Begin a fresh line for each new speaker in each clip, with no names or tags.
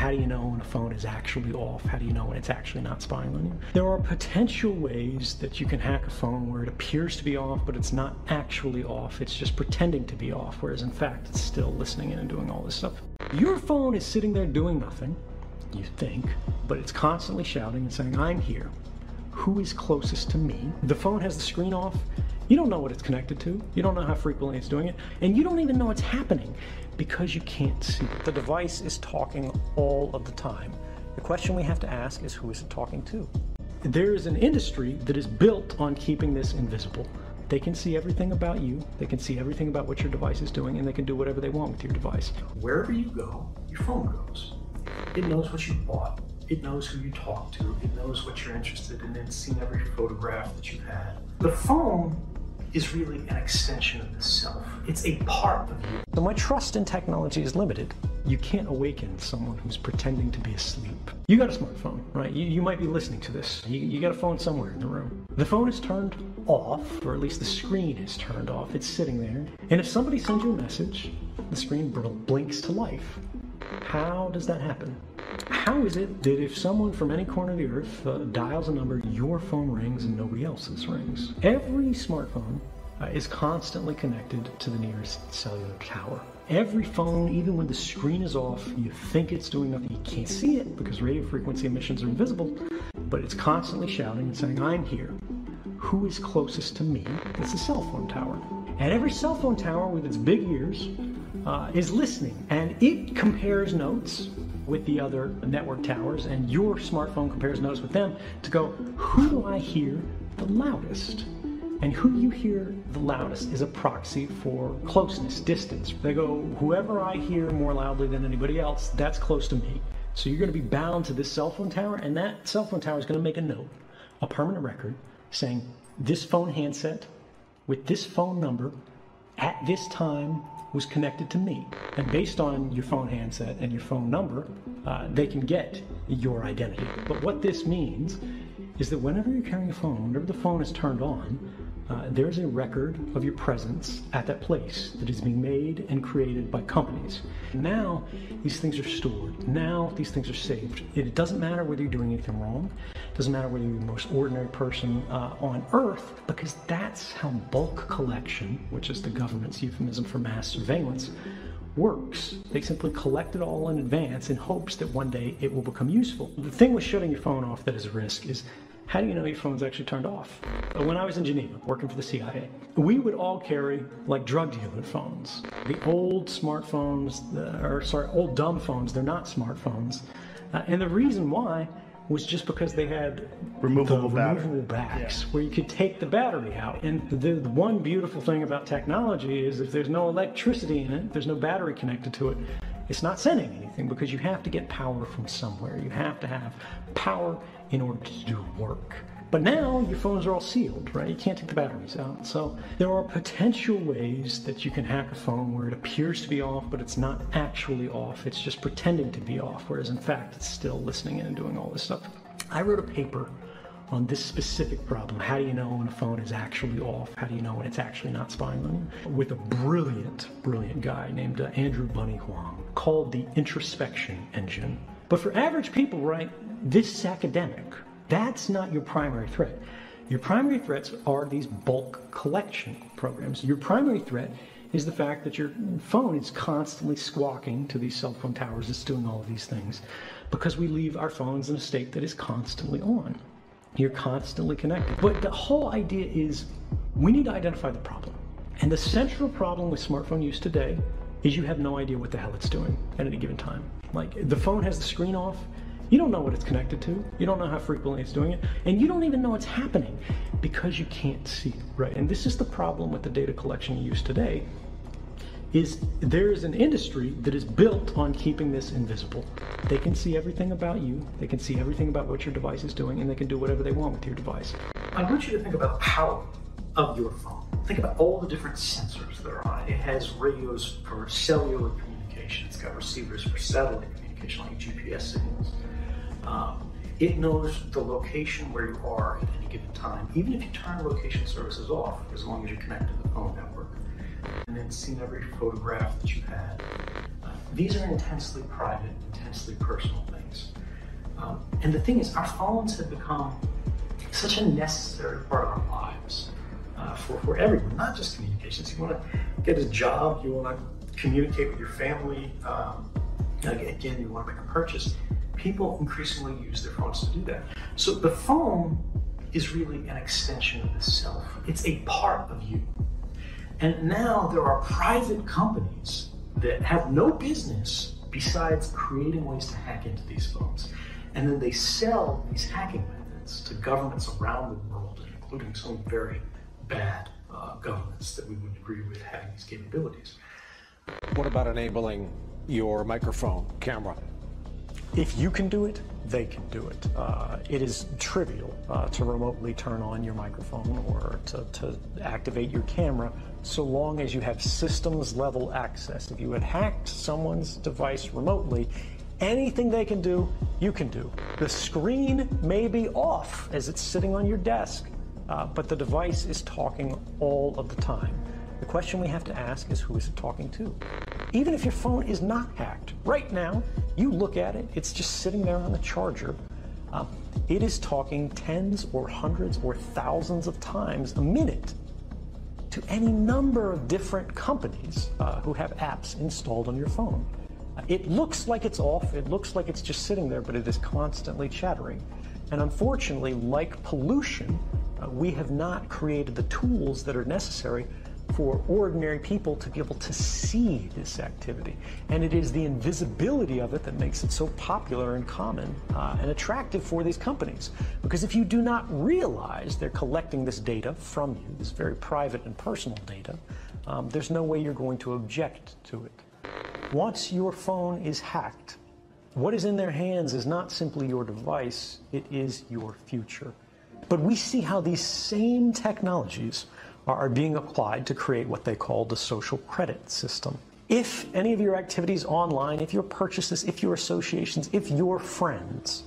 how do you know when a phone is actually off? How do you know when it's actually not spying on you? There are potential ways that you can hack a phone where it appears to be off, but it's not actually off. It's just pretending to be off, whereas in fact it's still listening in and doing all this stuff. Your phone is sitting there doing nothing, you think, but it's constantly shouting and saying, I'm here. Who is closest to me? The phone has the screen off. You don't know what it's connected to. You don't know how frequently it's doing it. And you don't even know what's happening because you can't see it. The device is talking all of the time. The question we have to ask is who is it talking to? There is an industry that is built on keeping this invisible. They can see everything about you, they can see everything about what your device is doing, and they can do whatever they want with your device.
Wherever you go, your phone goes. It knows what you bought. It knows who you talk to. It knows what you're interested in. It's seen every photograph that you've had. The phone is really an extension of the self. It's a part of you.
So my trust in technology is limited. You can't awaken someone who's pretending to be asleep. You got a smartphone, right? You, you might be listening to this. You, you got a phone somewhere in the room. The phone is turned off, or at least the screen is turned off. It's sitting there. And if somebody sends you a message, the screen blinks to life. How does that happen? How is it that if someone from any corner of the earth uh, dials a number, your phone rings and nobody else's rings? Every smartphone uh, is constantly connected to the nearest cellular tower. Every phone, even when the screen is off, you think it's doing nothing. You can't see it because radio frequency emissions are invisible, but it's constantly shouting and saying, I'm here. Who is closest to me? It's a cell phone tower. And every cell phone tower with its big ears uh, is listening and it compares notes with the other network towers and your smartphone compares notes with them to go, who do I hear the loudest? And who you hear the loudest is a proxy for closeness, distance. They go, whoever I hear more loudly than anybody else, that's close to me. So you're going to be bound to this cell phone tower, and that cell phone tower is going to make a note, a permanent record, saying this phone handset with this phone number at this time was connected to me. And based on your phone handset and your phone number, uh, they can get your identity. But what this means is that whenever you're carrying a phone, whenever the phone is turned on, uh, there's a record of your presence at that place that is being made and created by companies. Now, these things are stored. Now, these things are saved. It doesn't matter whether you're doing anything wrong. It doesn't matter whether you're the most ordinary person uh, on earth, because that's how bulk collection, which is the government's euphemism for mass surveillance, works. They simply collect it all in advance in hopes that one day it will become useful. The thing with shutting your phone off that is a risk is how do you know your phone's actually turned off? When I was in Geneva working for the CIA, we would all carry like drug dealer phones. The old smartphones, or sorry, old dumb phones, they're not smartphones. Uh, and the reason why was just because they had
removable,
the removable backs yeah. where you could take the battery out. And the, the, one beautiful thing about technology is if there's no electricity in it, there's no battery connected to it, it's not sending anything because you have to get power from somewhere. You have to have power in order to do work. But now your phones are all sealed, right? You can't take the batteries out. So there are potential ways that you can hack a phone where it appears to be off, but it's not actually off. It's just pretending to be off, whereas in fact it's still listening in and doing all this stuff. I wrote a paper on this specific problem. How do you know when a phone is actually off? How do you know when it's actually not spying on you? With a brilliant, brilliant guy named uh, Andrew bunnie Huang called the introspection engine. But for average people, right, this is academic. That's not your primary threat. Your primary threats are these bulk collection programs. Your primary threat is the fact that your phone is constantly squawking to these cell phone towers. It's doing all of these things because we leave our phones in a state that is constantly on. You're constantly connected. But the whole idea is we need to identify the problem. And the central problem with smartphone use today is you have no idea what the hell it's doing at any given time. Like the phone has the screen off, you don't know what it's connected to. You don't know how frequently it's doing it. And you don't even know it's happening because you can't see right? And this is the problem with the data collection you use today is there is an industry that is built on keeping this invisible. They can see everything about you, they can see everything about what your device is doing, and they can do whatever they want with your device.
I want you to think about the power of your phone. Think about all the different sensors that are on it. It has radios for cellular communication, it's got receivers for satellite communication, like GPS signals. Um, it knows the location where you are at any given time, even if you turn location services off, as long as you're connected to the phone network and then seen every photograph that you've had. Uh, these are intensely private, intensely intensely personal things. Um, and the thing is, our phones have become such a necessary part of our lives uh, for, for everyone, not just communications. You want to get a job, you want to communicate with your family. Um, again, you want to make a purchase. People increasingly use their phones to do that. So the phone is really an extension of the self. It's a part of you. And now there are private companies that have no business besides creating ways to hack into these phones. And then they sell these hacking methods to governments around the world, including some very bad uh, governments that we wouldn't agree with having these capabilities.
What about enabling your microphone camera?
If you can do it, they can do it. Uh, it is trivial uh, to remotely turn on your microphone or to, to activate your camera so long as you have systems level access. If you had hacked someone's device remotely, anything they can do, you can do. The screen may be off as it's sitting on your desk, uh, but the device is talking all of the time. The question we have to ask is who is it talking to? Even if your phone is not hacked, right now, you look at it, it's just sitting there on the charger. Um, it is talking tens or hundreds or thousands of times a minute to any number of different companies uh, who have apps installed on your phone. Uh, it looks like it's off, it looks like it's just sitting there, but it is constantly chattering. And unfortunately, like pollution, uh, we have not created the tools that are necessary for ordinary people to be able to see this activity. And it is the invisibility of it that makes it so popular and common uh, and attractive for these companies. Because if you do not realize they're collecting this data from you, this very private and personal data, um, there's no way you're going to object to it. Once your phone is hacked, what is in their hands is not simply your device, it is your future. But we see how these same technologies are being applied to create what they call the social credit system. If any of your activities online, if your purchases, if your associations, if your friends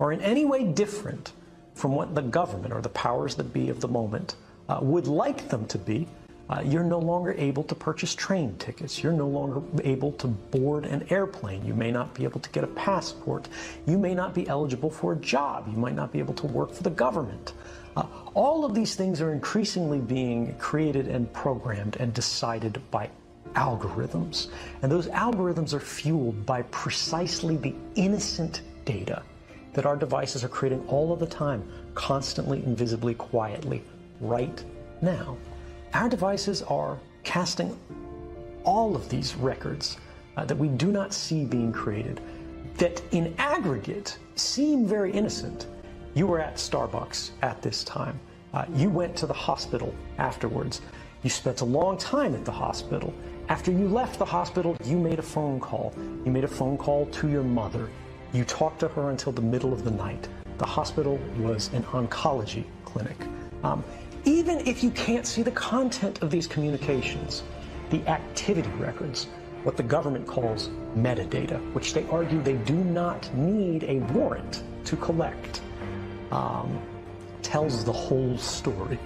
are in any way different from what the government or the powers that be of the moment uh, would like them to be, uh, you're no longer able to purchase train tickets. You're no longer able to board an airplane. You may not be able to get a passport. You may not be eligible for a job. You might not be able to work for the government. Uh, all of these things are increasingly being created and programmed and decided by algorithms. And those algorithms are fueled by precisely the innocent data that our devices are creating all of the time, constantly, invisibly, quietly, right now. Our devices are casting all of these records uh, that we do not see being created that in aggregate seem very innocent you were at Starbucks at this time. Uh, you went to the hospital afterwards. You spent a long time at the hospital. After you left the hospital, you made a phone call. You made a phone call to your mother. You talked to her until the middle of the night. The hospital was an oncology clinic. Um, even if you can't see the content of these communications, the activity records, what the government calls metadata, which they argue they do not need a warrant to collect um, tells the whole story.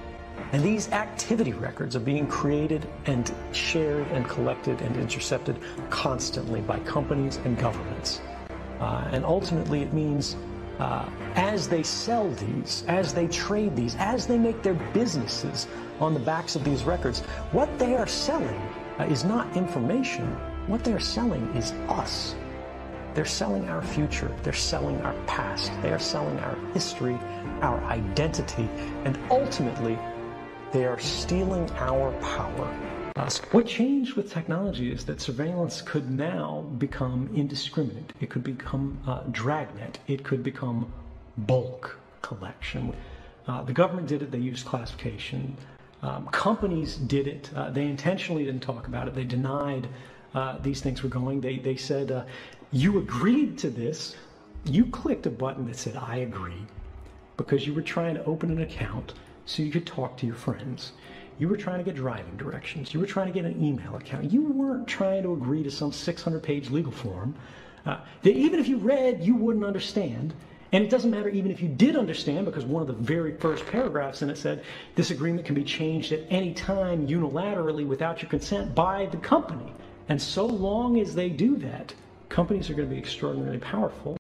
And these activity records are being created and shared and collected and intercepted constantly by companies and governments. Uh, and ultimately, it means uh, as they sell these, as they trade these, as they make their businesses on the backs of these records, what they are selling uh, is not information. What they are selling is us. They're selling our future. They're selling our past. They are selling our history, our identity, and ultimately, they are stealing our power. What changed with technology is that surveillance could now become indiscriminate. It could become uh, dragnet. It could become bulk collection. Uh, the government did it. They used classification. Um, companies did it. Uh, they intentionally didn't talk about it. They denied uh, these things were going. They, they said, uh, you agreed to this. You clicked a button that said, I agree, because you were trying to open an account so you could talk to your friends. You were trying to get driving directions. You were trying to get an email account. You weren't trying to agree to some 600 page legal form uh, that even if you read, you wouldn't understand. And it doesn't matter even if you did understand, because one of the very first paragraphs in it said this agreement can be changed at any time unilaterally without your consent by the company. And so long as they do that, companies are going to be extraordinarily powerful